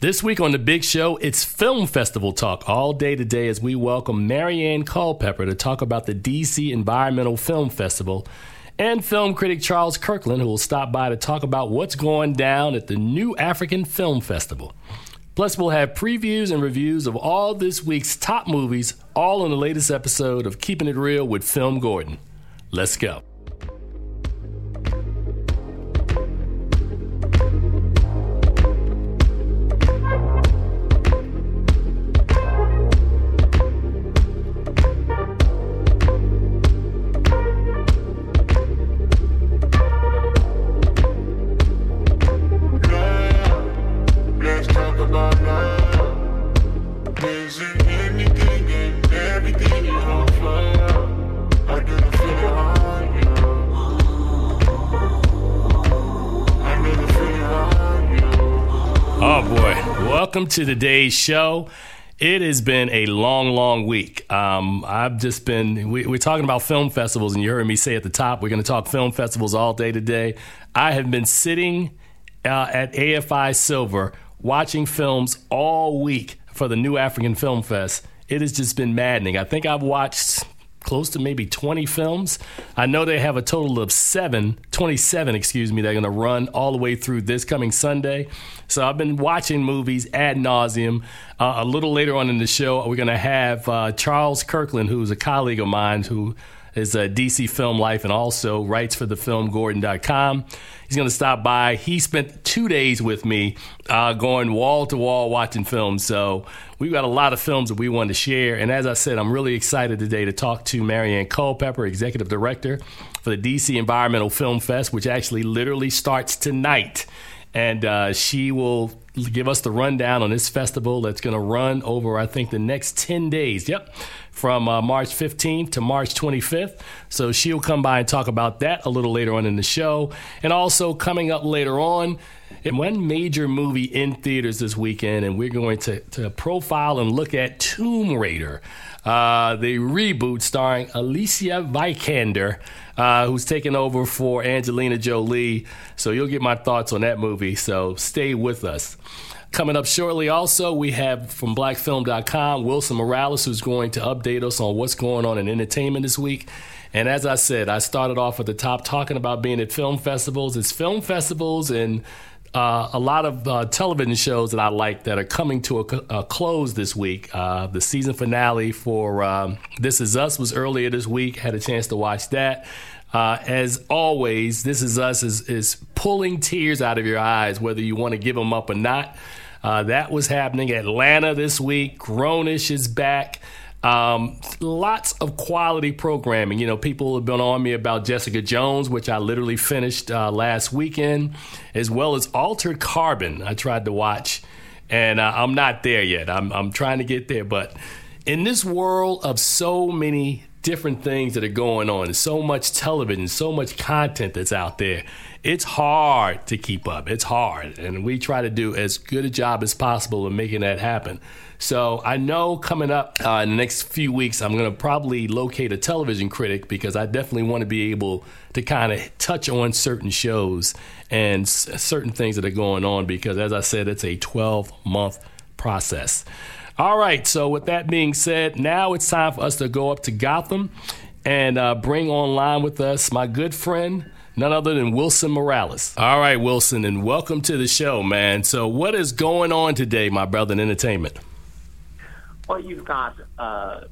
This week on The Big Show, it's Film Festival talk all day today as we welcome Maryanne Culpepper to talk about the DC Environmental Film Festival and film critic Charles Kirkland, who will stop by to talk about what's going down at the New African Film Festival. Plus, we'll have previews and reviews of all this week's top movies, all in the latest episode of Keeping It Reel with Film Gordon. Let's go. Welcome to today's show. It has been a long, long week. Um, I've just been, we, we're talking about film festivals, and you heard me say at the top, we're going to talk film festivals all day today. I have been sitting uh, at AFI Silver watching films all week for the New African Film Fest. It has just been maddening. I think I've watched close to maybe 20 films. I know they have a total of seven, 27, excuse me, they're going to run all the way through this coming Sunday. So I've been watching movies ad nauseum. Uh, a little later on in the show, we're going to have uh, Charles Kirkland, who's a colleague of mine who is a DC Film Life and also writes for the filmgordon.com. He's going to stop by. He spent two days with me uh, going wall to wall watching films. So we've got a lot of films that we want to share. And as I said, I'm really excited today to talk to Maryanne Culpepper, Executive Director for the DC Environmental Film Fest, which actually literally starts tonight. And uh, she will give us the rundown on this festival that's going to run over, I think, the next 10 days. Yep. From uh, March 15th to March 25th. So she'll come by and talk about that a little later on in the show. And also coming up later on, in one major movie in theaters this weekend, and we're going to, to profile and look at Tomb Raider, uh, the reboot starring Alicia Vikander, uh, who's taking over for Angelina Jolie. So you'll get my thoughts on that movie. So stay with us. Coming up shortly, also, we have from blackfilm.com Wilson Morales, who's going to update us on what's going on in entertainment this week. And as I said, I started off at the top talking about being at film festivals. It's film festivals and uh, a lot of uh, television shows that I like that are coming to a, a close this week. Uh, the season finale for um, This Is Us was earlier this week. Had a chance to watch that. Uh, as always, This Is Us is, is pulling tears out of your eyes, whether you want to give them up or not. Uh, that was happening. Atlanta this week. Grownish is back. Um, lots of quality programming. You know, people have been on me about Jessica Jones, which I literally finished uh, last weekend, as well as Altered Carbon. I tried to watch, and uh, I'm not there yet. I'm, I'm trying to get there. But in this world of so many different things that are going on, so much television, so much content that's out there, it's hard to keep up. It's hard. And we try to do as good a job as possible of making that happen. So I know coming up uh, in the next few weeks, I'm going to probably locate a television critic because I definitely want to be able to kind of touch on certain shows and s- certain things that are going on because, as I said, it's a 12 month process. All right, so with that being said, now it's time for us to go up to Gotham and uh, bring online with us my good friend, none other than Wilson Morales. All right, Wilson, and welcome to the show, man. So, what is going on today, my brother in entertainment? Well, you've got uh,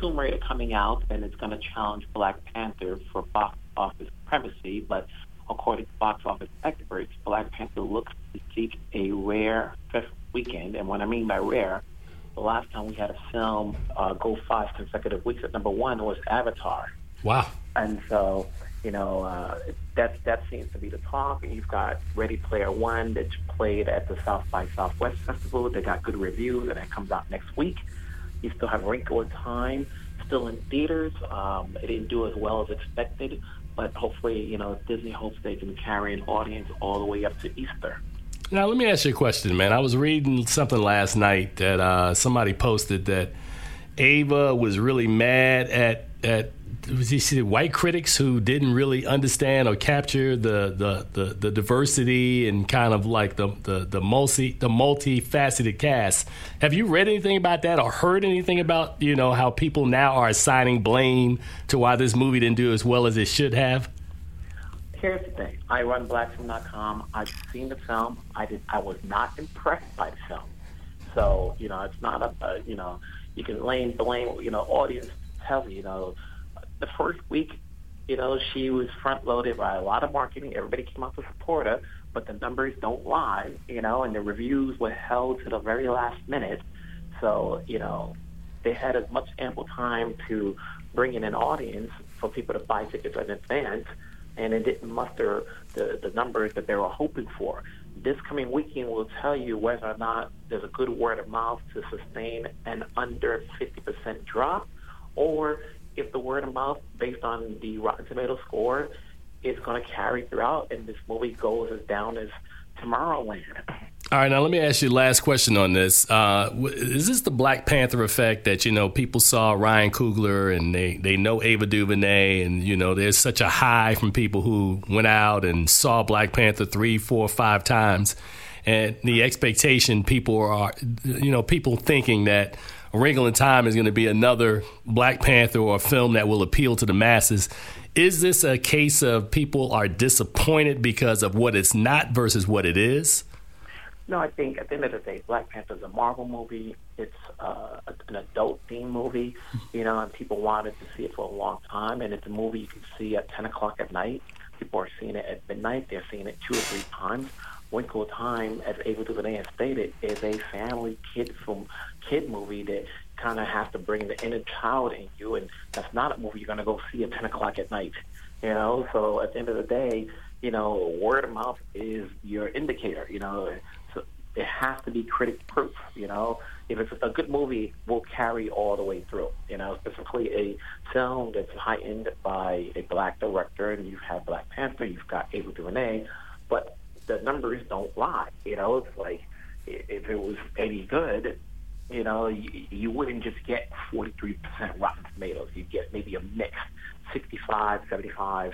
Tomb Raider coming out, and it's going to challenge Black Panther for box office supremacy. But according to box office experts, Black Panther looks to seek a rare fifth weekend. And what I mean by rare, the last time we had a film uh, go five consecutive weeks at number one was Avatar. Wow. And so, you know, uh, that that seems to be the talk. And you've got Ready Player One that played at the South by Southwest Festival. They got good reviews, and that comes out next week. You still have Wrinkle in Time still in theaters. Um, it didn't do as well as expected, but hopefully, you know, Disney hopes they can carry an audience all the way up to Easter. Now, let me ask you a question, man. I was reading something last night that uh, somebody posted that Ava was really mad at at you see white critics who didn't really understand or capture the the, the, the diversity and kind of like the, the the multi the multifaceted cast. Have you read anything about that or heard anything about you know how people now are assigning blame to why this movie didn't do as well as it should have? Here's the thing: I run blackfilm.com. I've seen the film. I did. I was not impressed by the film. So you know, it's not a, a you know you can blame blame you know audience tell you know the first week you know she was front loaded by a lot of marketing. Everybody came out to support her, but the numbers don't lie. You know, and the reviews were held to the very last minute. So you know they had as much ample time to bring in an audience for people to buy tickets in advance, and it didn't muster the, the numbers that they were hoping for. This coming weekend will tell you whether or not there's a good word of mouth to sustain an under 50% drop, or if the word of mouth, based on the Rotten Tomato score, is going to carry throughout, and this movie goes as down as Tomorrowland. All right, now let me ask you last question on this. Uh, is this the Black Panther effect that you know people saw Ryan Coogler and they they know Ava DuVernay and you know there's such a high from people who went out and saw Black Panther three, four, five times, and the expectation people are you know people thinking that A Wrinkle in Time is going to be another Black Panther or a film that will appeal to the masses. Is this a case of people are disappointed because of what it's not versus what it is? No, I think at the end of the day, Black Panther is a Marvel movie. It's uh, an adult theme movie, you know, and people wanted to see it for a long time. And it's a movie you can see at 10 o'clock at night. People are seeing it at midnight. They're seeing it two or three times. Wrinkle in Time, as Ava DuVernay has stated, is a family kid film kid movie that kind of has to bring the inner child in you, and that's not a movie you're going to go see at 10 o'clock at night. You know, so at the end of the day, you know, word of mouth is your indicator. You know, so it has to be critic proof. You know, if it's a good movie, will carry all the way through. You know, specifically a film that's heightened by a black director, and you've Black Panther, you've got Ava DuVernay, but the numbers don't lie. You know, it's like if it was any good, you know, you, you wouldn't just get 43% Rotten Tomatoes. You'd get maybe a mix, 65, 75,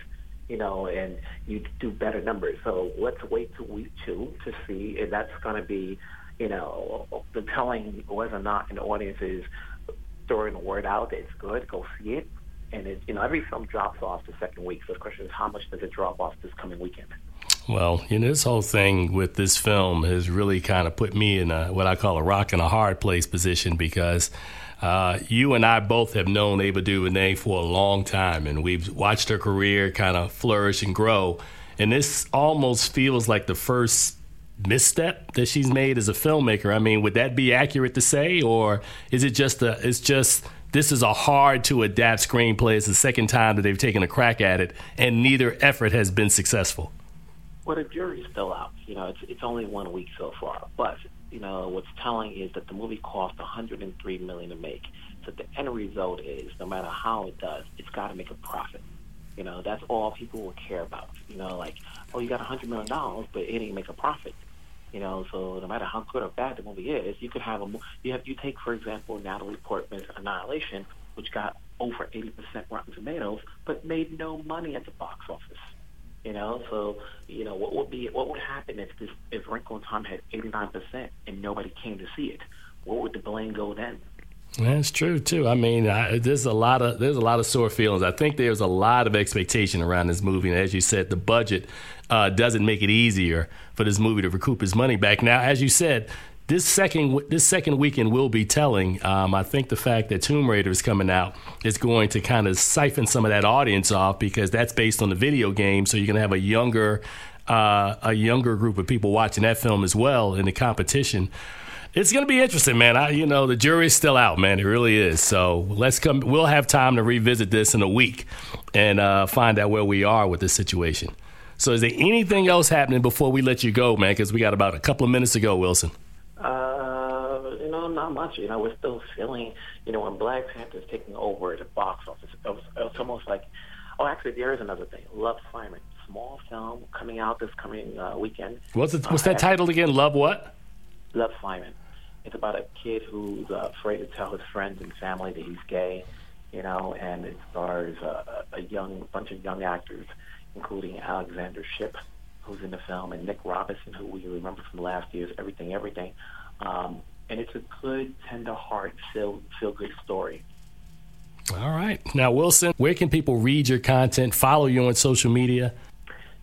you know, and you'd do better numbers. So let's wait till week two to see if that's going to be, you know, the telling whether or not an audience is throwing the word out that it's good, go see it. And, it, you know, every film drops off the second week. So the question is, how much does it drop off this coming weekend? Well, you know, this whole thing with this film has really kind of put me in a, what I call a rock and a hard place position because uh, you and I both have known Ava DuVernay for a long time, and we've watched her career kind of flourish and grow. And this almost feels like the first misstep that she's made as a filmmaker. I mean, would that be accurate to say, or is it just a? It's just this is a hard to adapt screenplay. It's the second time that they've taken a crack at it, and neither effort has been successful. Well, the jury's still out. You know, it's it's only one week so far. But you know, what's telling is that the movie cost 103 million to make. So the end result is, no matter how it does, it's got to make a profit. You know, that's all people will care about. You know, like, oh, you got 100 million dollars, but it didn't make a profit. You know, so no matter how good or bad the movie is, you could have a you have you take for example Natalie Portman's Annihilation, which got over 80% Rotten Tomatoes, but made no money at the box office. You know, so you know what would be what would happen if this if Wrinkle in Time had 89 percent and nobody came to see it? Where would the blame go then? That's true too. I mean, I, there's a lot of there's a lot of sore feelings. I think there's a lot of expectation around this movie, and as you said, the budget uh, doesn't make it easier for this movie to recoup its money back. Now, as you said, this second this second weekend will be telling. Um, I think the fact that Tomb Raider is coming out is going to kind of siphon some of that audience off because that's based on the video game. So you're going to have a younger uh, a younger group of people watching that film as well in the competition. It's going to be interesting, man. I, you know, the jury's still out, man. It really is. So let's come. We'll have time to revisit this in a week and uh, find out where we are with this situation. So, is there anything else happening before we let you go, man? Because we got about a couple of minutes to go, Wilson. Uh, not much. You know, we're still feeling, you know, when Black Panther's taking over the box office, it was, it was almost like, oh, actually, there is another thing. Love Simon, small film coming out this coming uh, weekend. What's it, what's that title again? Love what? Love Simon. It's about a kid who's uh, afraid to tell his friends and family that he's gay. you know, and it stars a, a young bunch of young actors, including Alexander Shipp, who's in the film, and Nick Robinson, who we remember from last year's Everything Everything. Um, and it's a good, tender heart, feel feel good story. All right. Now, Wilson, where can people read your content, follow you on social media?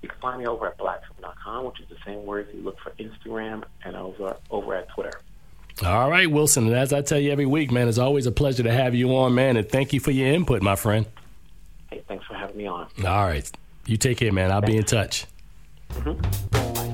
You can find me over at blackfilm.com, which is the same words you look for Instagram, and over over at Twitter. All right, Wilson. And as I tell you every week, man, it's always a pleasure to have you on, man. And thank you for your input, my friend. Hey, thanks for having me on. All right. You take care, man. I'll be in touch. Mm-hmm. All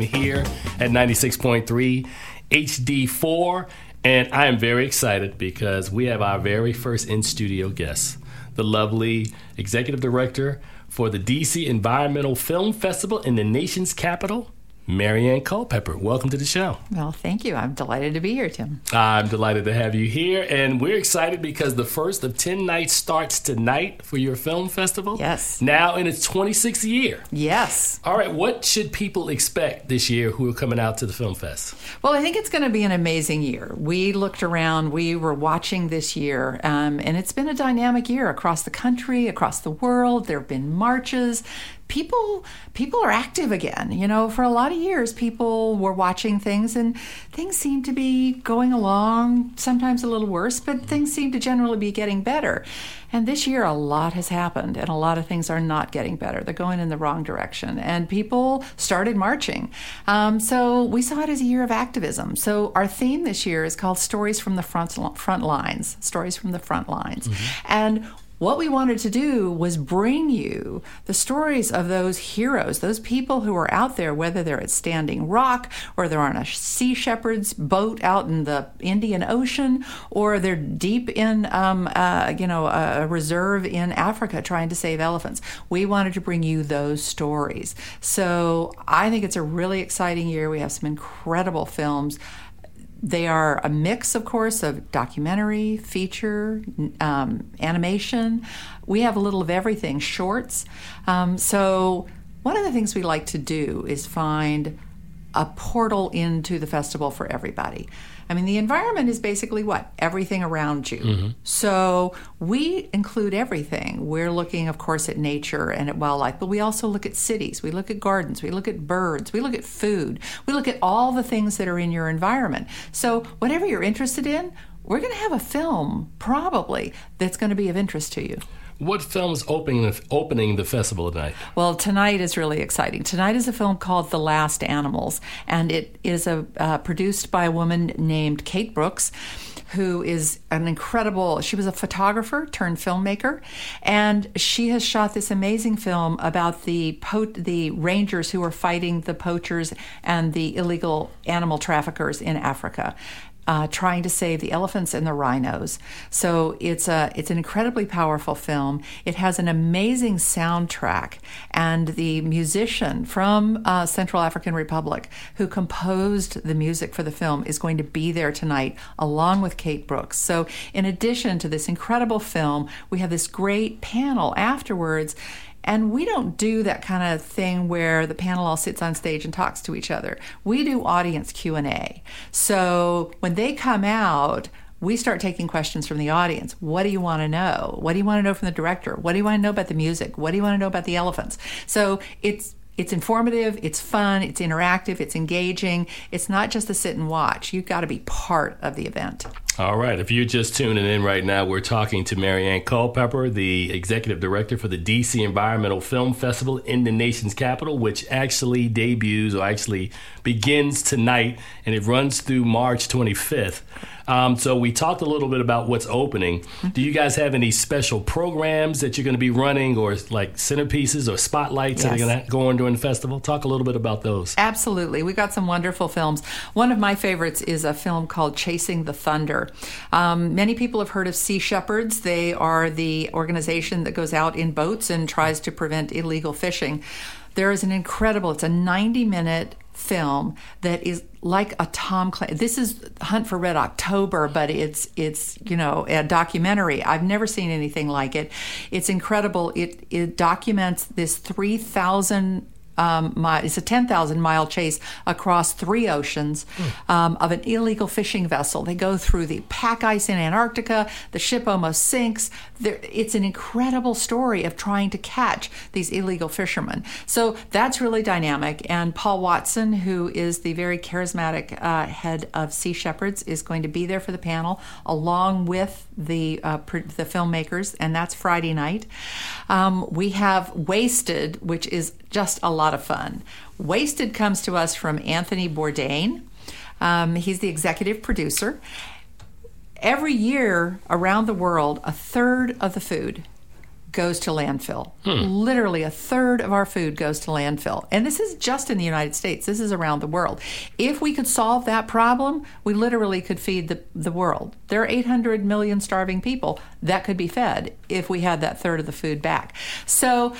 here at 96.3 HD4. And I am very excited because we have our very first in studio guest, the lovely executive director for the DC Environmental Film Festival in the nation's capital, Maryanne Culpepper. Welcome to the show. Well, thank you. I'm delighted to be here, Tim. I'm delighted to have you here, and we're excited because the first of 10 nights starts tonight for your film festival. Yes. Now in its 26th year. Yes. All right, what should people expect this year who are coming out to the film fest? Well, I think it's going to be an amazing year. We looked around, we were watching this year, um, and it's been a dynamic year across the country, across the world. There have been marches. People, people are active again. You know, for a lot of years, people were watching things, and things seem to be going along. Sometimes a little worse, but things seem to generally be getting better. And this year, a lot has happened, and a lot of things are not getting better. They're going in the wrong direction, and people started marching. Um, so we saw it as a year of activism. So our theme this year is called "Stories from the Front Front Lines." Stories from the front lines, and what we wanted to do was bring you the stories of those heroes, those people who are out there, whether they're at Standing Rock or they're on a Sea Shepherd's boat out in the Indian Ocean or they're deep in, um, uh, you know, a reserve in Africa trying to save elephants. We wanted to bring you those stories. So I think it's a really exciting year. We have some incredible films. They are a mix, of course, of documentary, feature, um, animation. We have a little of everything, shorts. Um, so, one of the things we like to do is find a portal into the festival for everybody. I mean, the environment is basically what? Everything around you. Mm-hmm. So we include everything. We're looking, of course, at nature and at wildlife, but we also look at cities. We look at gardens. We look at birds. We look at food. We look at all the things that are in your environment. So whatever you're interested in, we're going to have a film probably that's going to be of interest to you. What film is opening the, opening the festival tonight? Well, tonight is really exciting. Tonight is a film called The Last Animals, and it is a uh, produced by a woman named Kate Brooks. Who is an incredible? She was a photographer turned filmmaker, and she has shot this amazing film about the po- the rangers who are fighting the poachers and the illegal animal traffickers in Africa uh, trying to save the elephants and the rhinos. So it's a it's an incredibly powerful film. It has an amazing soundtrack, and the musician from uh, Central African Republic who composed the music for the film is going to be there tonight, along with Kate Brooks. So in addition to this incredible film, we have this great panel afterwards and we don't do that kind of thing where the panel all sits on stage and talks to each other. We do audience Q&A. So when they come out, we start taking questions from the audience. What do you want to know? What do you want to know from the director? What do you want to know about the music? What do you want to know about the elephants? So it's it's informative, it's fun, it's interactive, it's engaging. It's not just a sit and watch. You've got to be part of the event. All right. If you're just tuning in right now, we're talking to Maryanne Culpepper, the executive director for the DC Environmental Film Festival in the nation's capital, which actually debuts or actually begins tonight and it runs through March 25th. Um, so we talked a little bit about what's opening. Do you guys have any special programs that you're going to be running, or like centerpieces or spotlights that are going to go on during the festival? Talk a little bit about those. Absolutely. We got some wonderful films. One of my favorites is a film called Chasing the Thunder. Um, many people have heard of Sea Shepherds. They are the organization that goes out in boats and tries to prevent illegal fishing. There is an incredible, it's a 90 minute film that is like a Tom Clancy. This is Hunt for Red October, but it's it's you know a documentary. I've never seen anything like it. It's incredible. It it documents this three thousand um, mi- it's a 10,000 mile chase across three oceans um, of an illegal fishing vessel. They go through the pack ice in Antarctica. The ship almost sinks. There, it's an incredible story of trying to catch these illegal fishermen. So that's really dynamic. And Paul Watson, who is the very charismatic uh, head of Sea Shepherds, is going to be there for the panel along with the uh, pr- the filmmakers, and that's Friday night. Um, we have Wasted, which is just a lot of fun. Wasted comes to us from Anthony Bourdain. Um, he's the executive producer. Every year around the world, a third of the food goes to landfill. Literally, a third of our food goes to landfill. And this is just in the United States, this is around the world. If we could solve that problem, we literally could feed the, the world. There are 800 million starving people that could be fed if we had that third of the food back. So,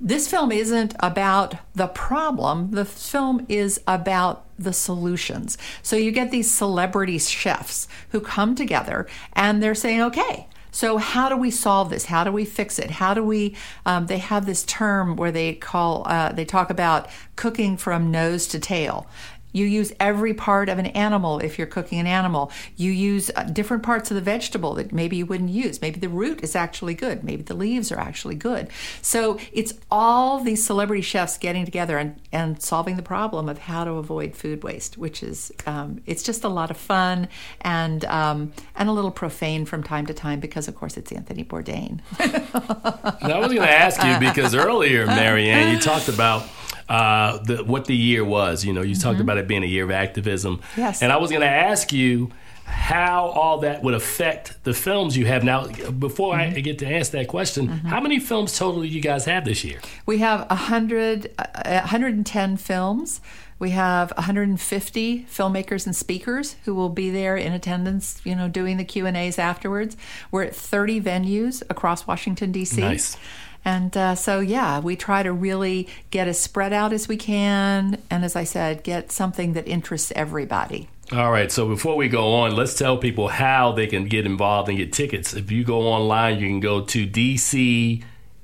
this film isn't about the problem, the film is about the solutions. So you get these celebrity chefs who come together and they're saying, okay, so how do we solve this? How do we fix it? How do we? Um, they have this term where they call uh, they talk about cooking from nose to tail. You use every part of an animal if you're cooking an animal. You use uh, different parts of the vegetable that maybe you wouldn't use. Maybe the root is actually good. Maybe the leaves are actually good. So it's all these celebrity chefs getting together and, and solving the problem of how to avoid food waste, which is um, it's just a lot of fun and um, and a little profane from time to time because of course it's Anthony Bourdain. I was going to ask you because earlier, Maryanne, you talked about uh, the, what the year was. You know, you talked about it being a year of activism. Mm-hmm. Yes. And I was going to ask you how all that would affect the films you have now. Before Mm-hmm. I get to ask that question, how many films total do you guys have this year? We have 100, uh, 110 films. We have 150 filmmakers and speakers who will be there in attendance, you know, doing the Q&As afterwards. We're at 30 venues across Washington, D.C. Nice. And uh, so, yeah, we try to really get as spread out as we can. And as I said, get something that interests everybody. All right, so before we go on, let's tell people how they can get involved and get tickets. If you go online, you can go to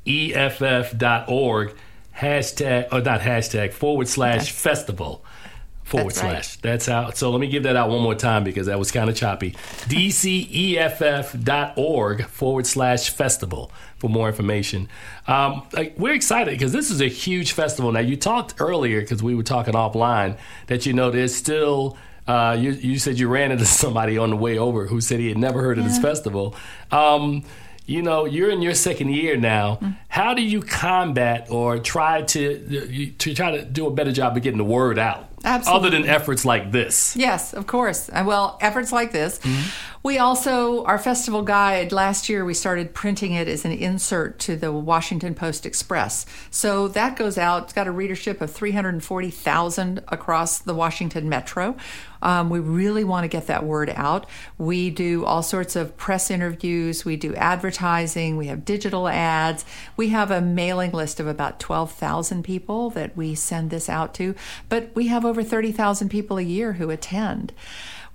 dceff.org, hashtag, or not hashtag, forward slash Okay. festival. Forward That's right. slash. That's how. So let me give that out one more time because that was kind of choppy. DCEFF.org forward slash festival for more information. Um, like, we're excited because this is a huge festival. Now, you talked earlier because we were talking offline that you know there's still. Uh, you, you said you ran into somebody on the way over who said he had never heard of this festival. Um, you know, you're in your second year now. Mm. How do you combat or try to to try to do a better job of getting the word out? Absolutely. Other than efforts like this. Yes, of course. Uh, Well, efforts like this. We also, our festival guide, last year we started printing it as an insert to the Washington Post Express. So that goes out. It's got a readership of 340,000 across the Washington metro. Um, we really want to get that word out. We do all sorts of press interviews, we do advertising, we have digital ads. We have a mailing list of about 12,000 people that we send this out to, but we have over 30,000 people a year who attend.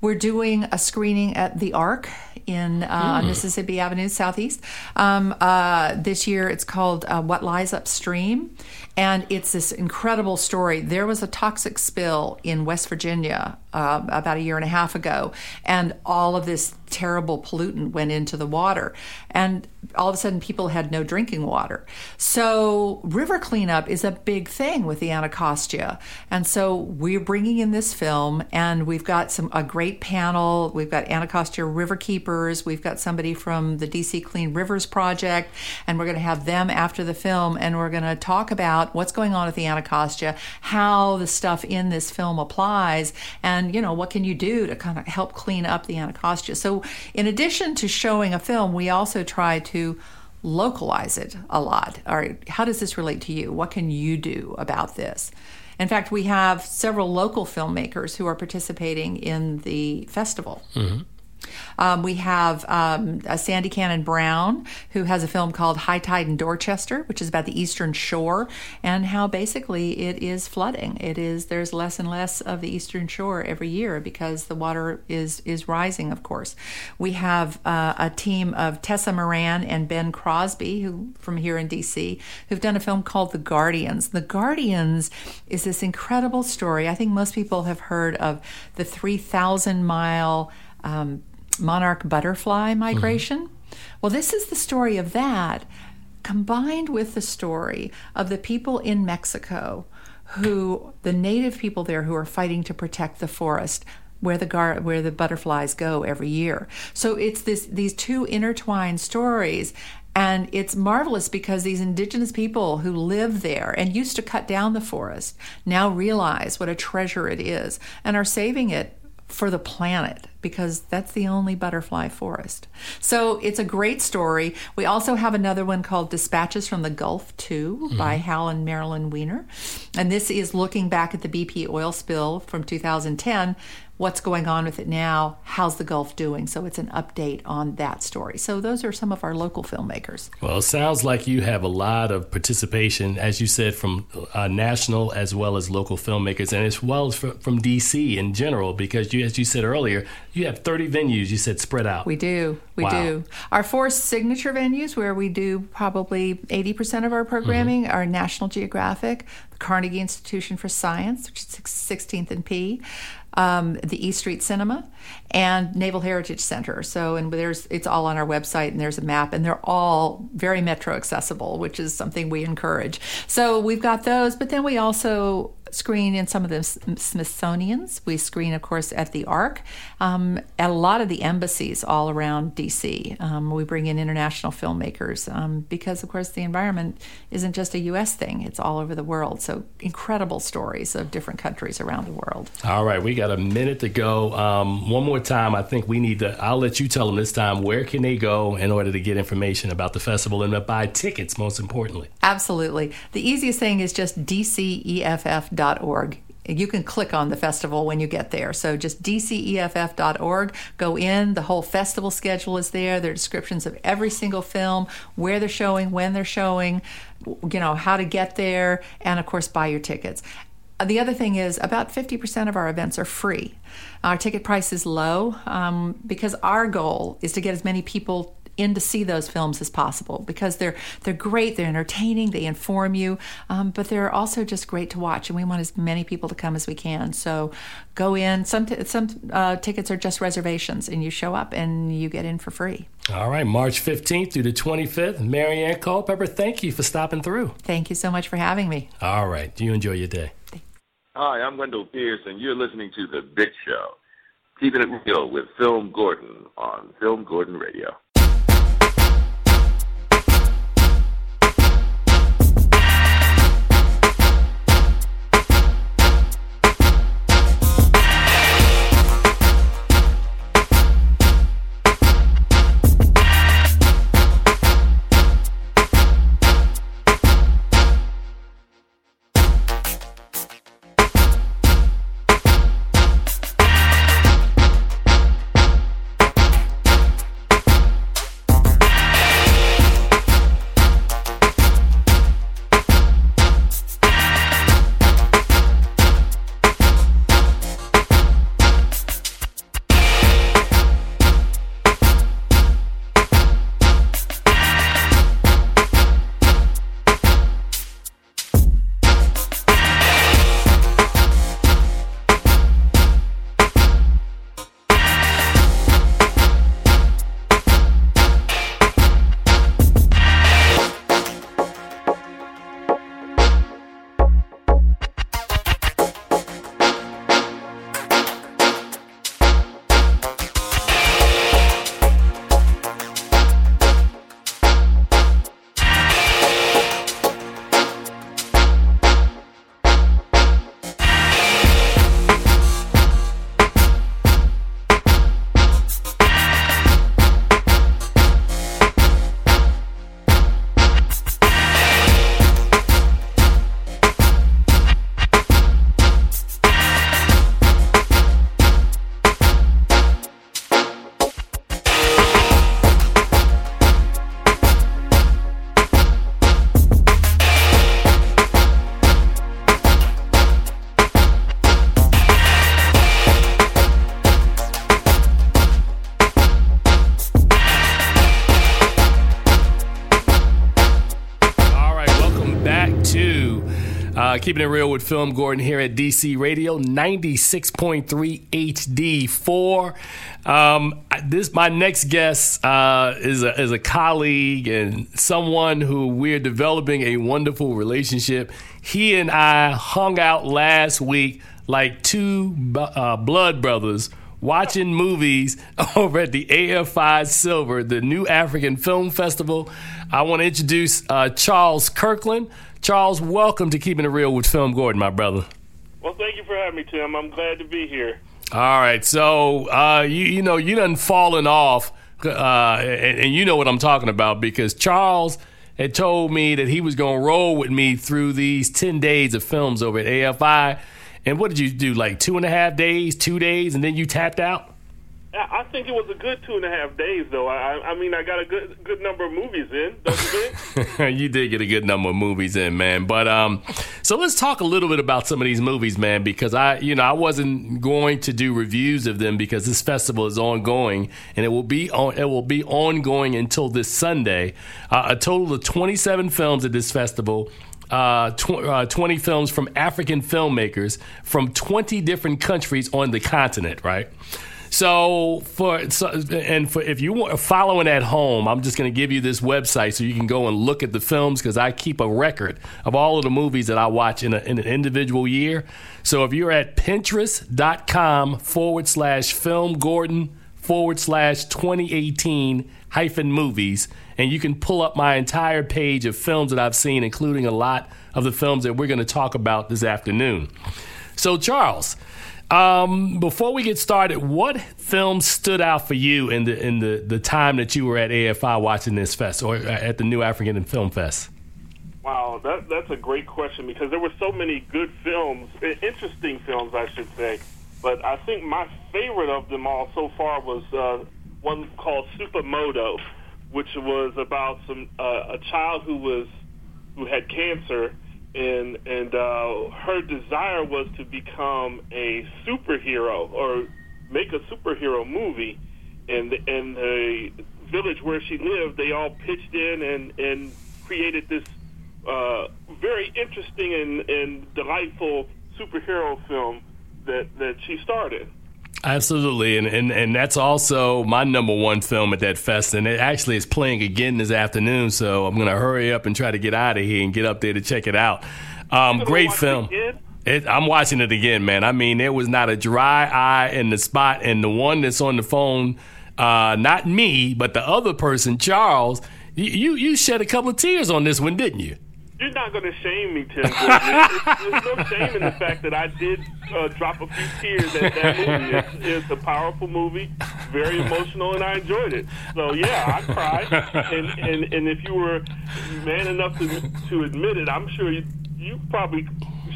We're doing a screening at the Arc in uh, on Mississippi Avenue Southeast. Um, uh, this year, it's called uh, "What Lies Upstream," and it's this incredible story. There was a toxic spill in West Virginia uh, about a year and a half ago, and all of this terrible pollutant went into the water, and all of a sudden, people had no drinking water. So, river cleanup is a big thing with the Anacostia, and so we're bringing in this film, and we've got some a great panel. We've got Anacostia River Keepers. We've got somebody from the DC Clean Rivers Project, and we're going to have them after the film, and we're going to talk about what's going on with the Anacostia, how the stuff in this film applies, and you know what can you do to kind of help clean up the Anacostia. So, in addition to showing a film, we also try to localize it a lot. All right, how does this relate to you? What can you do about this? In fact, we have several local filmmakers who are participating in the festival. Mm-hmm. Um, we have um, Sandy Cannon Brown, who has a film called High Tide in Dorchester, which is about the Eastern Shore and how basically it is flooding. It is there's less and less of the Eastern Shore every year because the water is is rising. Of course, we have uh, a team of Tessa Moran and Ben Crosby, who from here in DC, who've done a film called The Guardians. The Guardians is this incredible story. I think most people have heard of the three thousand mile. Um, monarch butterfly mm-hmm. migration. Well, this is the story of that combined with the story of the people in Mexico who the native people there who are fighting to protect the forest where the gar- where the butterflies go every year. So it's this these two intertwined stories and it's marvelous because these indigenous people who live there and used to cut down the forest now realize what a treasure it is and are saving it for the planet because that's the only butterfly forest. So it's a great story. We also have another one called Dispatches from the Gulf 2 by mm-hmm. Hal and Marilyn Weiner. And this is looking back at the BP oil spill from 2010. What's going on with it now? How's the Gulf doing? So it's an update on that story. So those are some of our local filmmakers. Well, it sounds like you have a lot of participation, as you said, from uh, national as well as local filmmakers, and as well as from, from DC in general, because you, as you said earlier, you have 30 venues, you said spread out. We do. We Wow. do. Our four signature venues where we do probably 80% of our programming are National Geographic, the Carnegie Institution for Science, which is 16th and P, um, the East Street Cinema, and Naval Heritage Center. So, and there's it's all on our website, and there's a map, and they're all very metro accessible, which is something we encourage. So we've got those, but then we also screen in some of the Smithsonian's. We screen, of course, at the Arc, um, at a lot of the embassies all around DC. Um, we bring in international filmmakers um, because, of course, the environment isn't just a U.S. thing; it's all over the world. So incredible stories of different countries around the world. All right, we got a minute to go. Um, one more time, I think we need to. I'll let you tell them this time. Where can they go in order to get information about the festival and to buy tickets? Most importantly, Absolutely. The easiest thing is just dceff.org. You can click on the festival when you get there. So just dceff.org, go in. The whole festival schedule is there. There are descriptions of every single film, where they're showing, when they're showing, you know, how to get there, and of course, buy your tickets. Uh, The other thing is about 50% of our events are free. Our ticket price is low um, because our goal is to get as many people in to see those films as possible because they're they're great, they're entertaining, they inform you, um, but they're also just great to watch, and we want as many people to come as we can. So go in. Some t- some uh, tickets are just reservations, and you show up and you get in for free. all right, March 15th through the 25th. Maryanne Culpepper, thank you for stopping through. Thank you so much for having me. All right, Do you enjoy your day. Hi, I'm Wendell Pierce, and you're listening to The Big Show. Keeping it reel with Film Gordon on Film Gordon Radio. Keeping it reel with Film Gordon here at DC Radio 96.3 HD4. Um, this my next guest uh, is a, is a colleague and someone who we're developing a wonderful relationship. He and I hung out last week like two uh, blood brothers watching movies over at the AFI Silver, the New African Film Festival. I want to introduce uh, Charles Kirkland. Charles, welcome to Keeping It Reel with Film Gordon, my brother. Well, thank you for having me, Tim. I'm glad to be here. All right, so uh, you you know you done fallen off, uh, and, and you know what I'm talking about because Charles had told me that he was going to roll with me through these ten days of films over at AFI. And what did you do? Like two and a half days, two days, and then you tapped out. I think it was a good two and a half days, though. I, I mean, I got a good good number of movies in. You you did get a good number of movies in, man. But um, so let's talk a little bit about some of these movies, man, because I, you know, I wasn't going to do reviews of them because this festival is ongoing and it will be on, it will be ongoing until this Sunday. Uh, a total of 27 films at this festival. Uh, tw- uh, 20 films from African filmmakers from 20 different countries on the continent, right? So for so, and for if you want following at home, I'm just going to give you this website so you can go and look at the films because I keep a record of all of the movies that I watch in, a, in an individual year. So if you're at Pinterest.com forward slash Film Gordon forward slash 2018 hyphen movies, and you can pull up my entire page of films that I've seen, including a lot of the films that we're going to talk about this afternoon. So Charles. Um, before we get started, what films stood out for you in the in the, the time that you were at AFI watching this fest or at the New African Film Fest? Wow, that, that's a great question because there were so many good films, interesting films, I should say. But I think my favorite of them all so far was uh, one called Supa Modo, which was about some uh, a child who was who had cancer and and uh, her desire was to become a superhero or make a superhero movie. And and the village where she lived, they all pitched in and and created this uh, very interesting and, and delightful superhero film that that she started. Absolutely, and, and and that's also my number one film at that fest, and it actually is playing again this afternoon. So I'm gonna hurry up and try to get out of here and get up there to check it out. Um, great film. It, I'm watching it again, man. I mean, there was not a dry eye in the spot, and the one that's on the phone, uh, not me, but the other person, Charles. You you shed a couple of tears on this one, didn't you? You're not going to shame me, Tim. There's no shame in the fact that I did uh, drop a few tears at that movie. It's, it's, a powerful movie, very emotional, and I enjoyed it. So yeah, I cried. And and, and if you were man enough to to admit it, I'm sure you you probably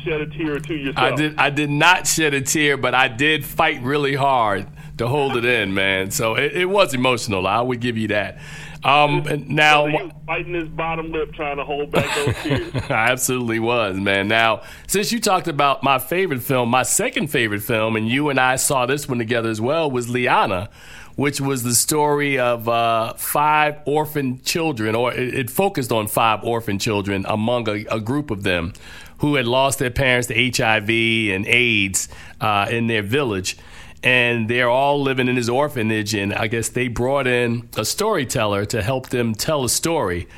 shed a tear or two yourself. I did. I did not shed a tear, but I did fight really hard to hold it in, man. So it, it was emotional. I would give you that. Um, now, so biting his bottom lip trying to hold back those tears. I absolutely was, man. Now, since you talked about my favorite film, my second favorite film, and you and I saw this one together as well, was Liyana, which was the story of uh, five orphan children, or it, it, focused on five orphan children among a, a, group of them who had lost their parents to HIV and AIDS uh, in their village and they're all living in his orphanage. And I guess they brought in a storyteller to help them tell a story,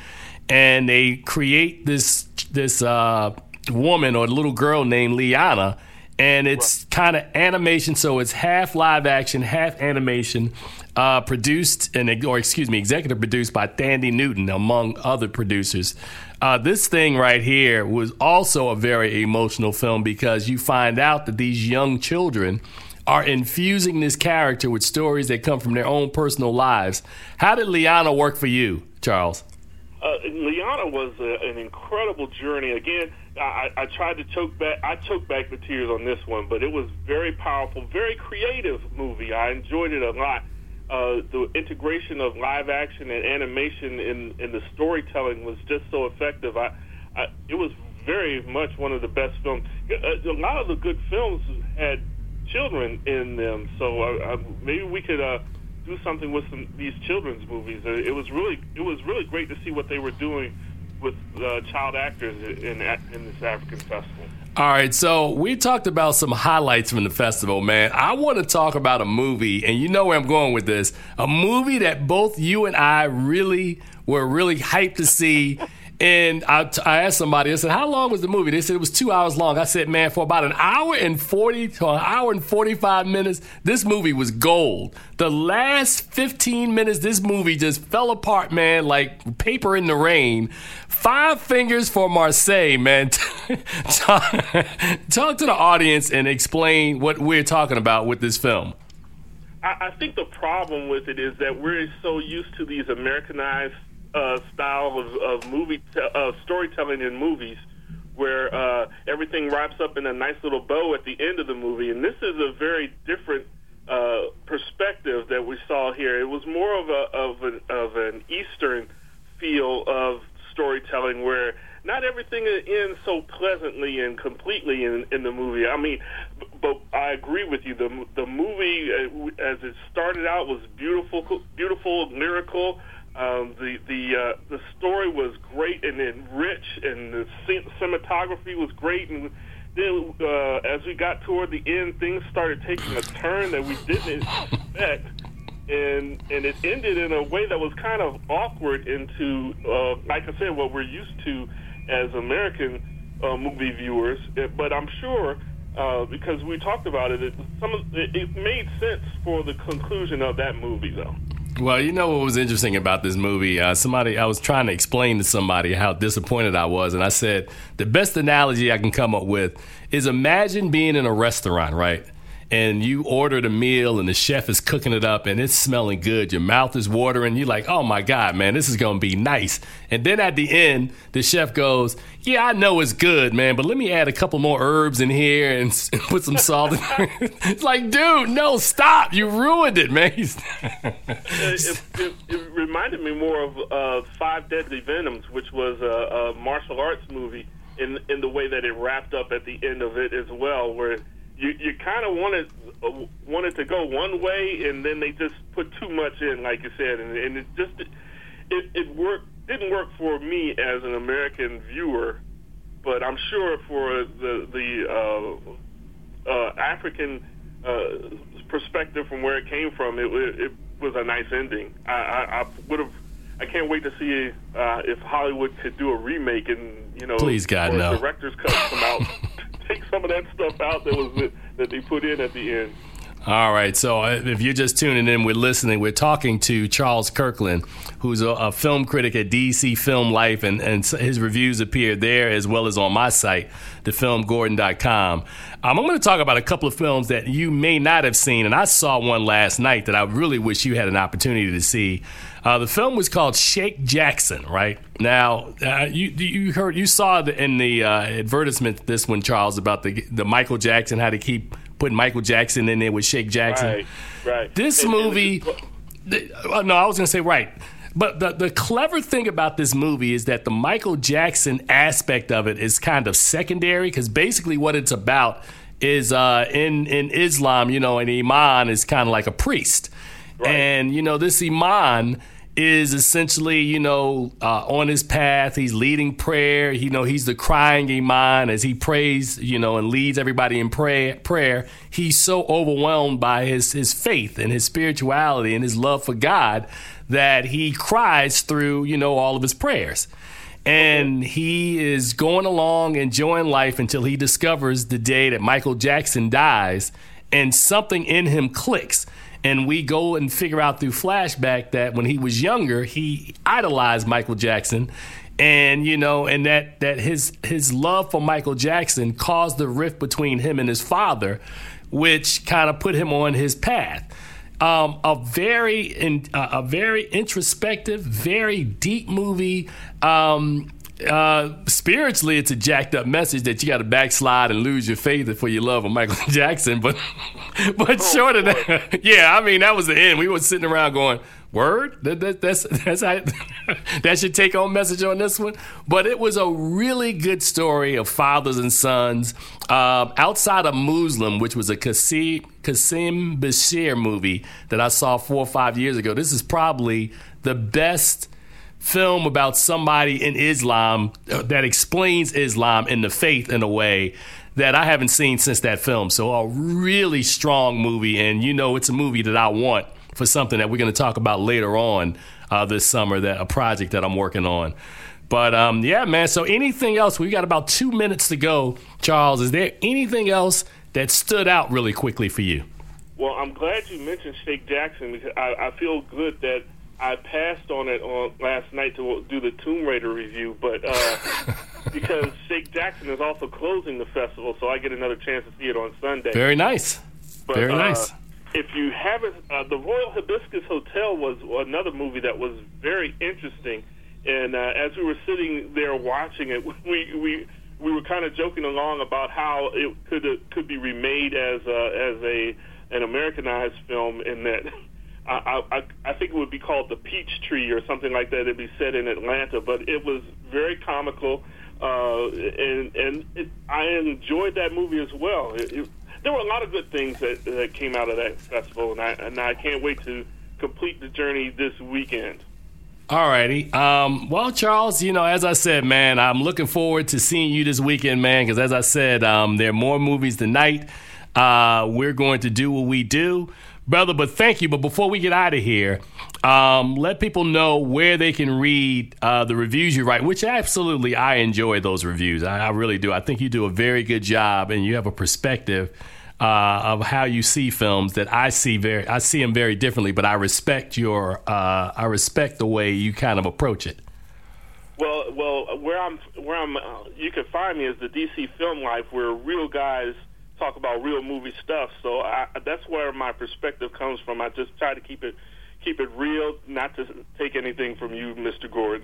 and they create this this uh, woman or little girl named Liyana. And it's kind of animation, so it's half live action, half animation, uh, produced and or excuse me, executive produced by Thandie Newton, among other producers. Uh, this thing right here was also a very emotional film because you find out that these young children are infusing this character with stories that come from their own personal lives. How did Liyana work for you, Charles? Uh, Liyana was a, an incredible journey. Again, I, I tried to choke back. I choked back the tears on this one, but it was very powerful, very creative movie. I enjoyed it a lot. Uh, the integration of live action and animation in, in the storytelling was just so effective. I, I, it was very much one of the best films. A, a lot of the good films had children in them. So maybe we could uh, do something with some these children's movies. Uh, it was really it was really great to see what they were doing with uh, child actors in in this African festival. All right, so we talked about some highlights from the festival, man. I want to talk about a movie, and you know where I'm going with this. A movie that both you and I really were really hyped to see. And I, I asked somebody, I said, How long was the movie? They said it was two hours long. I said, Man, for about an hour and 40 to an hour and 45 minutes, this movie was gold. The last 15 minutes, this movie just fell apart, man, like paper in the rain. Five fingers for Marseilles, man. talk, to the audience and explain what we're talking about with this film. I think the problem with it is that we're so used to these Americanized uh, style of, of movie te- uh, storytelling in movies, where uh, everything wraps up in a nice little bow at the end of the movie, and this is a very different uh, perspective that we saw here. It was more of a of an, of an Eastern feel of storytelling where not everything ends so pleasantly and completely in, in the movie. I mean, but I agree with you. The the movie, uh, as it started out, was beautiful, beautiful, lyrical. Um, the the uh, the story was and then rich, and the cinematography was great. And then, uh, as we got toward the end, things started taking a turn that we didn't expect, and and it ended in a way that was kind of awkward into, uh, like I said, what we're used to as American uh, movie viewers. But I'm sure. Uh, because we talked about it, it, some of, it, it made sense for the conclusion of that movie, though. Well, you know what was interesting about this movie? Uh, somebody, I was trying to explain to somebody how disappointed I was, and I said the best analogy I can come up with is imagine being in a restaurant, right? And you ordered a meal and the chef is cooking it up and it's smelling good. Your mouth is watering. You're like, oh my God, man, this is going to be nice. And then at the end, the chef goes, yeah, I know it's good, man, but let me add a couple more herbs in here and, put some salt in It's like, dude, no, stop. You ruined it, man. it, it, it, reminded me more of uh, Five Deadly Venoms, which was a, a martial arts movie in, in the way that it wrapped up at the end of it as well, where you you kind of wanted uh, wanted to go one way, and then they just put too much in, like you said, and, and it just it it worked didn't work for me as an American viewer, but I'm sure for the the uh, uh, African uh, perspective from where it came from, it it was a nice ending. I, I, I would have. I can't wait to see uh, if Hollywood could do a remake and you know, please God, no. director's cut come out. take some of that stuff out that was that they put in at the end. All right. So uh, if you're just tuning in, we're listening. We're talking to Charles Kirkland, who's a, a, film critic at DC Film Life, and, and his reviews appear there as well as on my site, thefilmgordon.com. Um, I'm going to talk about a couple of films that you may not have seen, and I saw one last night that I really wish you had an opportunity to see. Uh, the film was called Sheikh Jackson. Right now, uh, you you heard you saw the, in the uh, advertisement this one, Charles, about the the Michael Jackson how to keep putting Michael Jackson in there with Sheikh Jackson. Right, right. This and, movie. And uh, no, I was going to say right. But the, the clever thing about this movie is that the Michael Jackson aspect of it is kind of secondary because basically what it's about is uh, in in Islam, you know, an imam is kind of like a priest, right. and you know this imam is essentially, you know, uh, on his path. He's leading prayer. You know, he's the crying Imam as he prays, you know, and leads everybody in prayer. Prayer. He's so overwhelmed by his his faith and his spirituality and his love for God that he cries through, you know, all of his prayers. And he is going along, enjoying life until he discovers the day that Michael Jackson dies, and something in him clicks and we go and figure out through flashback that when he was younger, he idolized Michael Jackson. And you know, and that that his his love for Michael Jackson caused the rift between him and his father, which kind of put him on his path. Um, a very in, uh, a very introspective, very deep movie. Um, uh, spiritually, it's a jacked up message that you got to backslide and lose your faith for your love of Michael Jackson. But, but oh, short of that, yeah, I mean that was the end. We were sitting around going, "Word, that, that, that's that's how, that's your take on message on this one." But it was a really good story of fathers and sons. Uh, outside of Mooz-lum, which was a Qasim, Qasim Basir movie that I saw four or five years ago, this is probably the best film about somebody in Islam uh, that explains Islam and the faith in a way that I haven't seen since that film. So a really strong movie, and you know it's a movie that I want for something that we're going to talk about later on uh, this summer. That a project that I'm working on. But um, yeah, man. So anything else? We got about two minutes to go. Charles, is there anything else that stood out really quickly for you? Well, I'm glad you mentioned Sheikh Jackson because I, I feel good that I passed on it on last night to do the Tomb Raider review, but uh, because Sheikh Jackson is also closing the festival, so I get another chance to see it on Sunday. Very nice. But, Very uh, nice. If you haven't, uh, the Royal Hibiscus Hotel was another movie that was very interesting, and uh, as we were sitting there watching it, we we we were kind of joking along about how it could uh, could be remade as a, as a an Americanized film in that. I, I I think it would be called the Peach Tree or something like that. It'd be set in Atlanta, but it was very comical, uh, and and it, I enjoyed that movie as well. It, it, there were a lot of good things that, that came out of that festival, and I and I can't wait to complete the journey this weekend. Alrighty. Um, well, Charles, you know, as I said, man, I'm looking forward to seeing you this weekend, man, because as I said, um, there are more movies tonight. Uh, we're going to do what we do, brother. But thank you. But before we get out of here, um, let people know where they can read uh, the reviews you write, which absolutely I enjoy those reviews. I, I really do. I think you do a very good job and you have a perspective uh, of how you see films that I see very I see them very differently, but I respect your uh, I respect the way you kind of approach it. Well, well, where I'm, where I'm, uh, you can find me is the DC Film Life, where real guys talk about real movie stuff. So I, that's where my perspective comes from. I just try to keep it, keep it real, not to take anything from you, Mr. Gordon.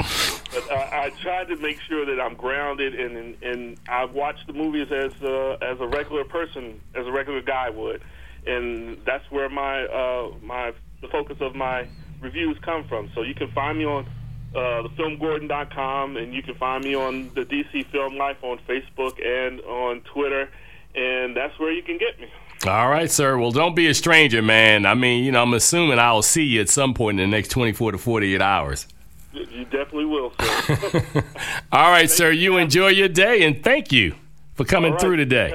but I, I try to make sure that I'm grounded and and, and I watch the movies as uh, as a regular person, as a regular guy would, and that's where my uh, my the focus of my reviews come from. So you can find me on uh, thefilmgordon.com, and you can find me on the DC Film Life on Facebook and on Twitter, and that's where you can get me. All right, sir. Well, don't be a stranger, man. I mean, you know, I'm assuming I'll see you at some point in the next 24 to 48 hours. You definitely will, sir. All right, sir. You enjoy your day, and thank you for coming right. through today.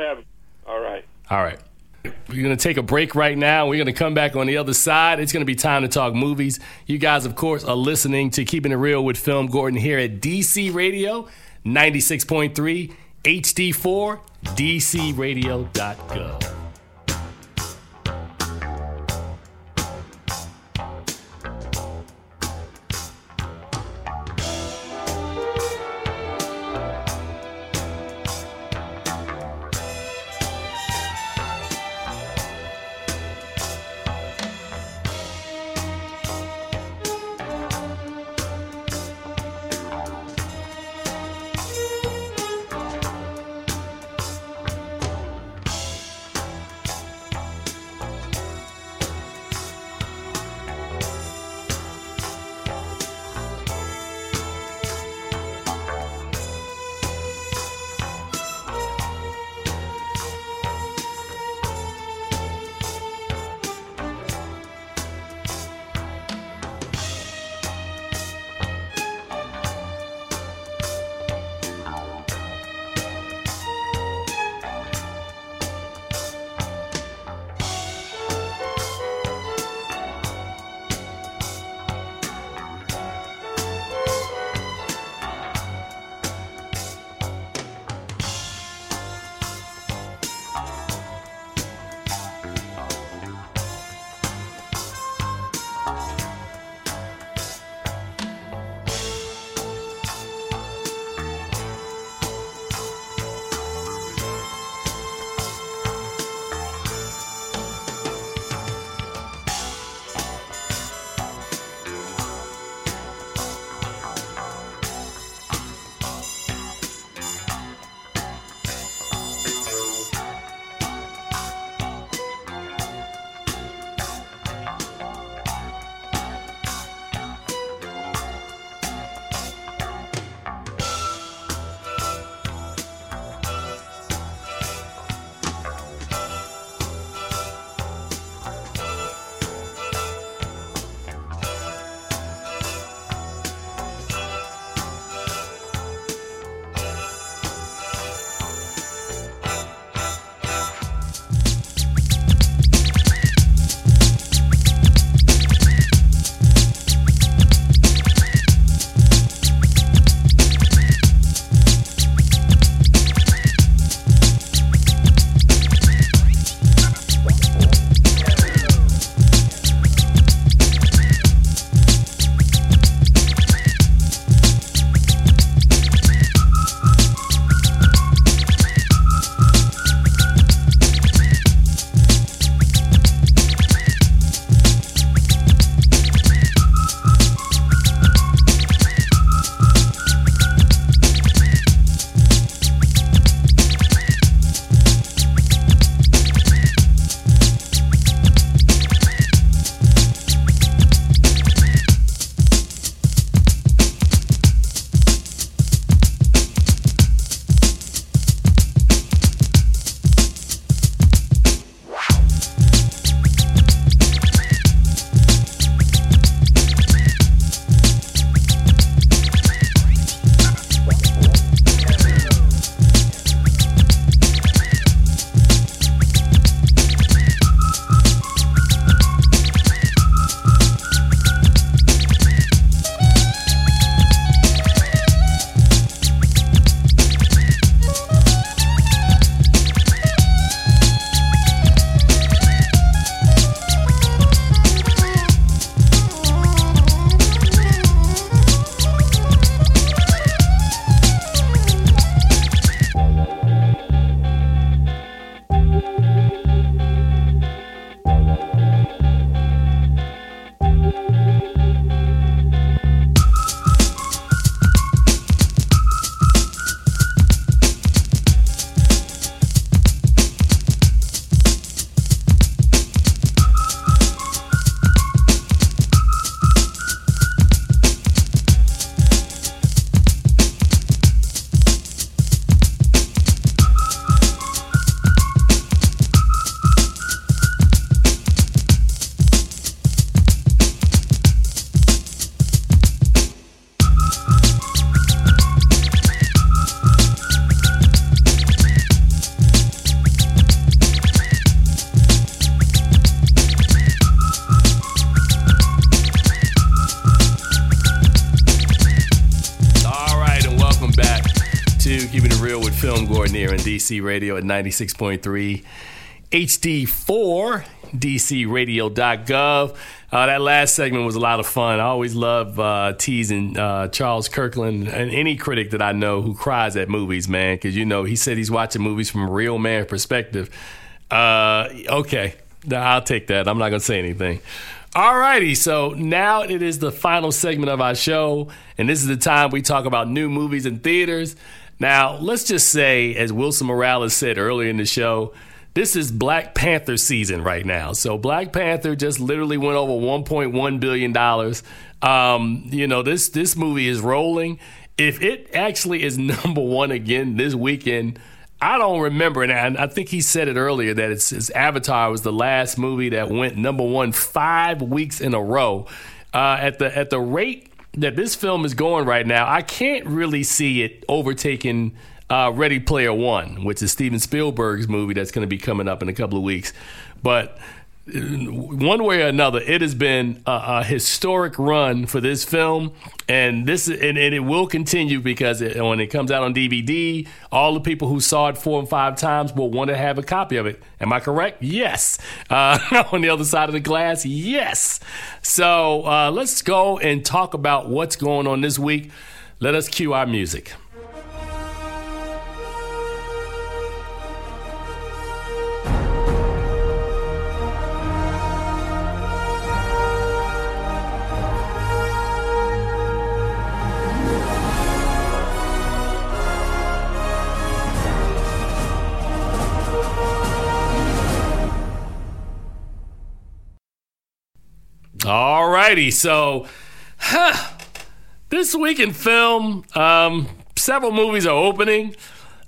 All right. All right. We're going to take a break right now. We're going to come back on the other side. It's going to be time to talk movies. You guys, of course, are listening to Keeping It Reel with Film Gordon here at DC Radio 96.3 HD4 DCRadio.gov. Radio at 96.3 HD4 DCRadio.gov. Uh, that last segment was a lot of fun. I always love uh, teasing uh, Charles Kirkland and any critic that I know who cries at movies, man, because you know he said he's watching movies from a real man perspective. Uh, okay, I'll take that. I'm not going to say anything. All righty, so now it is the final segment of our show, and this is the time we talk about new movies and theaters. Now, let's just say, as Wilson Morales said earlier in the show, this is Black Panther season right now. So Black Panther just literally went over 1.1 billion dollars. Um, you know this this movie is rolling. If it actually is number one again this weekend, I don't remember, and I, think he said it earlier that it's, it's, Avatar was the last movie that went number one five weeks in a row. Uh, at the at the rate that this film is going right now, I can't really see it overtaking uh, Ready Player One, which is Steven Spielberg's movie that's going to be coming up in a couple of weeks. But one way or another, it has been a, a, historic run for this film, and this and, and it will continue because it, when it comes out on DVD, all the people who saw it four and five times will want to have a copy of it. Am I correct? Yes. Uh, on the other side of the glass, yes. So uh, let's go and talk about what's going on this week. Let us cue our music. Righty, so huh, this week in film, um, several movies are opening.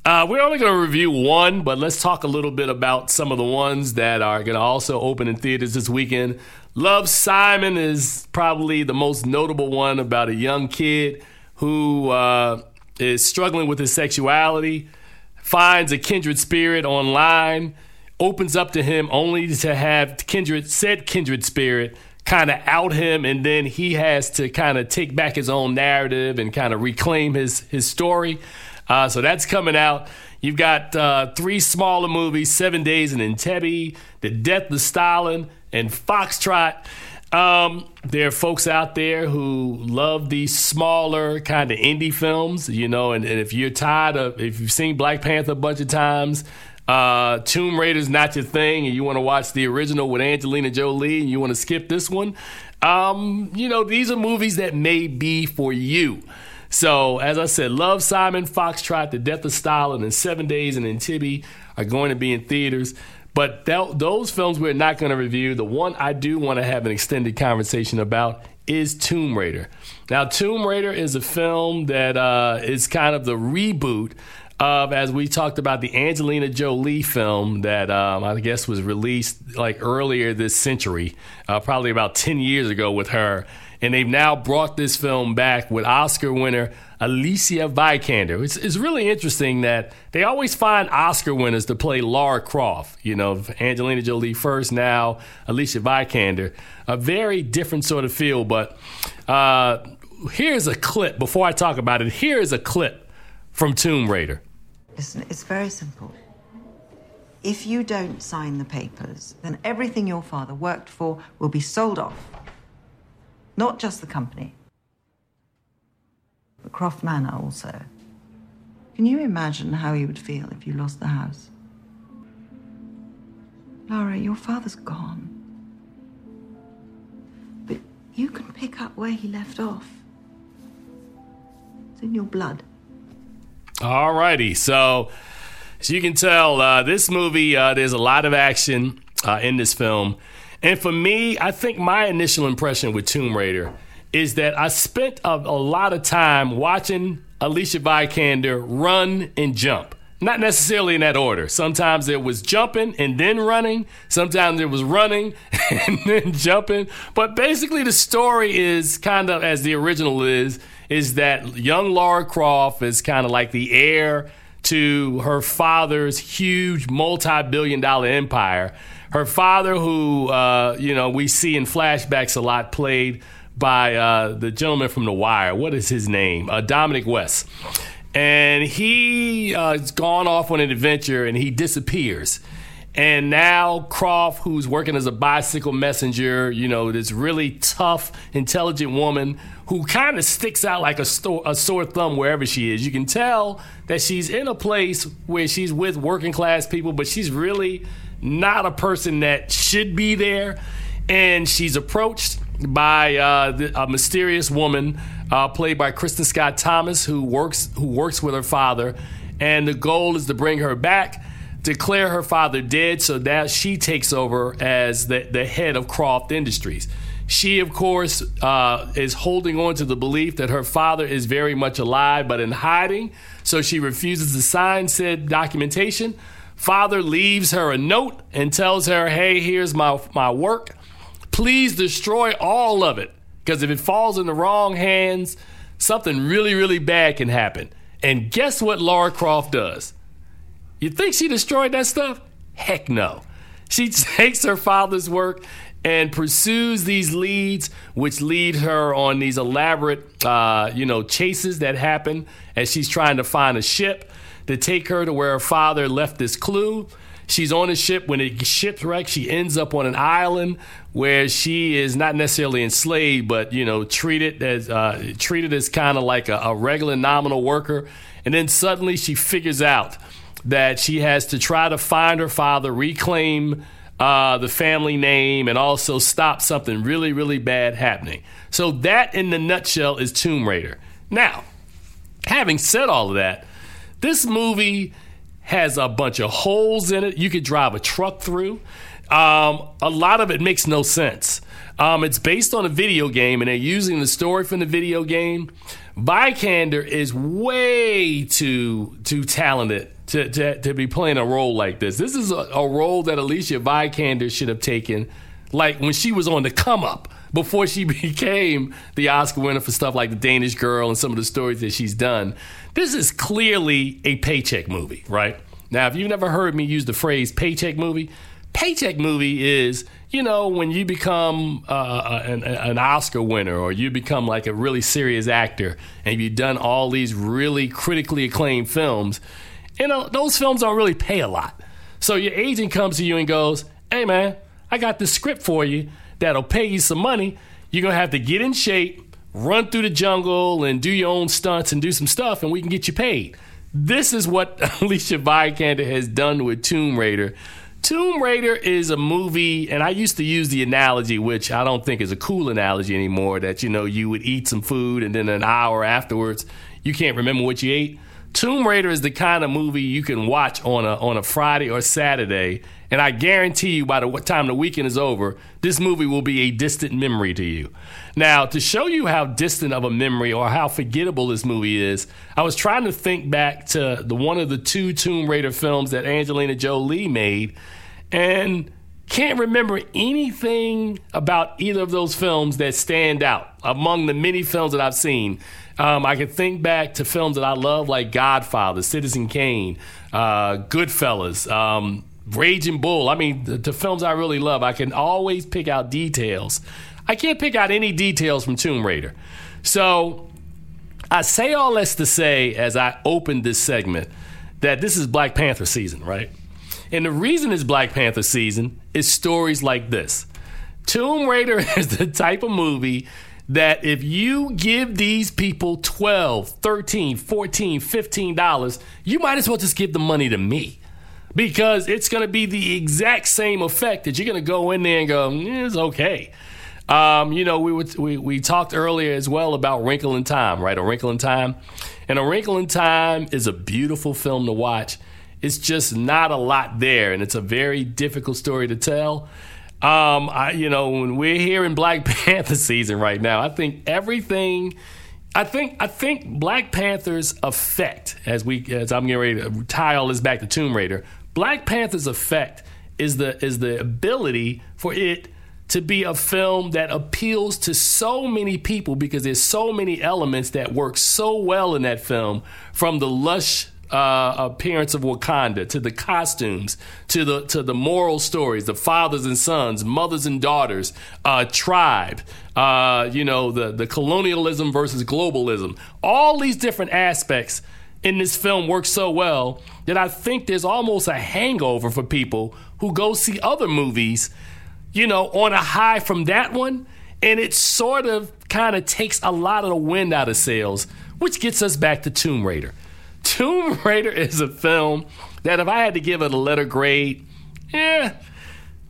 Uh, we're only going to review one, but let's talk a little bit about some of the ones that are going to also open in theaters this weekend. Love Simon is probably the most notable one about a young kid who uh, is struggling with his sexuality, finds a kindred spirit online, opens up to him only to have kindred said kindred spirit kind of out him and then he has to kind of take back his own narrative and kind of reclaim his his story. Uh, so that's coming out. You've got uh, three smaller movies seven days in entebbe the death of stalin and foxtrot. Um, there are folks out there who love these smaller kind of indie films you know and, and if you're tired of if you've seen black panther a bunch of times uh, Tomb Raider's not your thing, and you want to watch the original with Angelina Jolie, and you want to skip this one, um, you know, these are movies that may be for you. So, as I said, Love Simon, Foxtrot, The Death of Stalin, and Seven Days in Entebbe are going to be in theaters. But those films we're not going to review. The one I do want to have an extended conversation about is Tomb Raider. Now, Tomb Raider is a film that uh, is kind of the reboot of, as we talked about, the Angelina Jolie film that um, I guess was released like earlier this century, uh, probably about 10 years ago with her. And they've now brought this film back with Oscar winner Alicia Vikander. It's, it's really interesting that they always find Oscar winners to play Lara Croft. You know, Angelina Jolie first, now Alicia Vikander. A very different sort of feel, but uh, here's a clip. Before I talk about it, here is a clip from Tomb Raider. Listen, it's very simple. If you don't sign the papers, then everything your father worked for will be sold off. Not just the company, but Croft Manor also. Can you imagine how you would feel if you lost the house? Lara, your father's gone. But you can pick up where he left off. It's in your blood. All righty. So, as you can tell, uh, this movie, uh, there's a lot of action uh, in this film. And for me, I think my initial impression with Tomb Raider is that I spent a, a lot of time watching Alicia Vikander run and jump. Not necessarily in that order. Sometimes it was jumping and then running. Sometimes it was running and then jumping. But basically, the story is kind of as the original is is that young Lara Croft is kind of like the heir to her father's huge multi-billion dollar empire. Her father, who uh, you know we see in flashbacks a lot, played by uh, the gentleman from The Wire. What is his name? Uh, Dominic West. And he uh, has gone off on an adventure and he disappears. And now Croft, who's working as a bicycle messenger, you know, this really tough, intelligent woman who kind of sticks out like a, sto- a sore thumb wherever she is. You can tell that she's in a place where she's with working class people, but she's really not a person that should be there. And she's approached by uh, a mysterious woman uh, played by Kristin Scott Thomas, who works who works with her father, and the goal is to bring her back, declare her father dead, so that she takes over as the, the head of Croft Industries. She, of course, uh, is holding on to the belief that her father is very much alive, but in hiding. So she refuses to sign said documentation. Father leaves her a note and tells her, "Hey, here's my my work. Please destroy all of it." Because if it falls in the wrong hands, something really, really bad can happen. And guess what Lara Croft does? You think she destroyed that stuff? Heck no. She takes her father's work and pursues these leads, which lead her on these elaborate, uh, you know, chases that happen as she's trying to find a ship to take her to where her father left this clue. She's on a ship. When it shipwrecks, she ends up on an island where she is not necessarily enslaved, but you know, treated as uh, treated as kind of like a, a regular nominal worker. And then suddenly she figures out that she has to try to find her father, reclaim uh, the family name, and also stop something really, really bad happening. So that, in the nutshell, is Tomb Raider. Now, having said all of that, this movie has a bunch of holes in it. You could drive a truck through. Um, a lot of it makes no sense. Um, it's based on a video game, and they're using the story from the video game. Vikander is way too too talented to, to, to be playing a role like this. This is a, a role that Alicia Vikander should have taken, like when she was on the come up before she became the Oscar winner for stuff like The Danish Girl and some of the stories that she's done. This is clearly a paycheck movie, right? Now, if you've never heard me use the phrase paycheck movie, paycheck movie is you know when you become uh, an, an, Oscar winner or you become like a really serious actor and you've done all these really critically acclaimed films. You know those films don't really pay a lot. So your agent comes to you and goes, "Hey man, I got this script for you that'll pay you some money. You're gonna have to get in shape, run through the jungle, and do your own stunts and do some stuff, and we can get you paid." This is what Alicia Vikander has done with Tomb Raider Tomb Raider is a movie, and I used to use the analogy, which I don't think is a cool analogy anymore, that you know you would eat some food and then an hour afterwards you can't remember what you ate. Tomb Raider is the kind of movie you can watch on a on a Friday or Saturday, and I guarantee you by the time the weekend is over, this movie will be a distant memory to you. Now, to show you how distant of a memory or how forgettable this movie is, I was trying to think back to the one of the two Tomb Raider films that Angelina Jolie made, and can't remember anything about either of those films that stand out among the many films that I've seen. Um, I can think back to films that I love, like Godfather, Citizen Kane, uh, Goodfellas, um, Raging Bull. I mean, the, the, films I really love. I can always pick out details. I can't pick out any details from Tomb Raider. So I say all this to say, as I open this segment, that this is Black Panther season, right? And the reason it's Black Panther season is stories like this. Tomb Raider is the type of movie that if you give these people 12, 13, 14, 15 dollars, you might as well just give the money to me. Because it's going to be the exact same effect that you're going to go in there and go, mm, it's okay. Um, you know, we, we we talked earlier as well about Wrinkle in Time, right? A Wrinkle in Time, and A Wrinkle in Time is a beautiful film to watch. It's just not a lot there, and it's a very difficult story to tell. Um, I, you know, when we're here in Black Panther season right now, I think everything. I think I think Black Panther's effect, as we as I'm getting ready to tie all this back to Tomb Raider, Black Panther's effect is the is the ability for it to be a film that appeals to so many people because there's so many elements that work so well in that film, from the lush uh, appearance of Wakanda, to the costumes, to the to the moral stories, the fathers and sons, mothers and daughters, uh, tribe, uh, you know, the the colonialism versus globalism, all these different aspects. In this film works so well that I think there's almost a hangover for people who go see other movies, you know, on a high from that one. And it sort of kind of takes a lot of the wind out of sails, which gets us back to Tomb Raider. Tomb Raider is a film that if I had to give it a letter grade, yeah,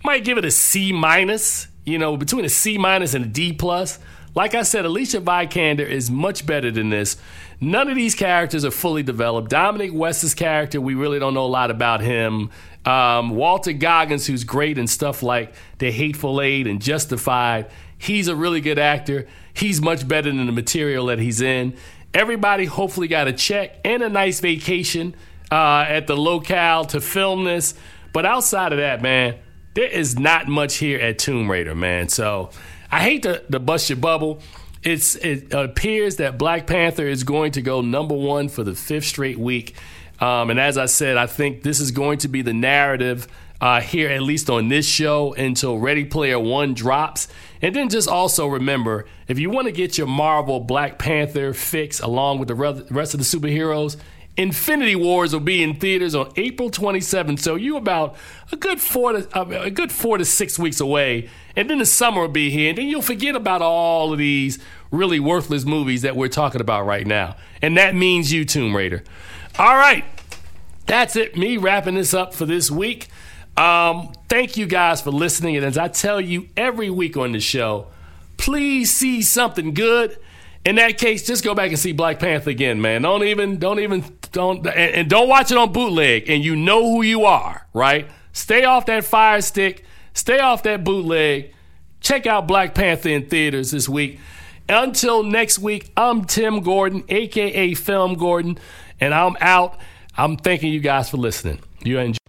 might give it a C minus, you know, between a C minus and a D plus. Like I said, Alicia Vikander is much better than this. None of these characters are fully developed. Dominic West's character, we really don't know a lot about him. Um, Walton Goggins, who's great in stuff like The Hateful Eight and Justified, he's a really good actor. He's much better than the material that he's in. Everybody hopefully got a check and a nice vacation uh, at the locale to film this. But outside of that, man, there is not much here at Tomb Raider, man. So I hate to, to bust your bubble. It's it appears that Black Panther is going to go number one for the fifth straight week. Um, and as I said, I think this is going to be the narrative uh, here, at least on this show, until Ready Player One drops. And then just also remember if you want to get your Marvel Black Panther fix along with the rest of the superheroes, Infinity Wars will be in theaters on April 27th. So you about a good four to uh, a good four to six weeks away, and then the summer will be here, and then you'll forget about all of these really worthless movies that we're talking about right now, and that means you, Tomb Raider. All right, that's it. Me wrapping this up for this week. Um, thank you guys for listening, and as I tell you every week on the show, please see something good in that case, just go back and see Black Panther again, man. Don't even, don't even, don't, and, and, don't watch it on bootleg. And you know who you are, right? Stay off that fire stick. Stay off that bootleg. Check out Black Panther in theaters this week. Until next week, I'm Tim Gordon, aka Film Gordon, and I'm out. I'm thanking you guys for listening. You enjoy.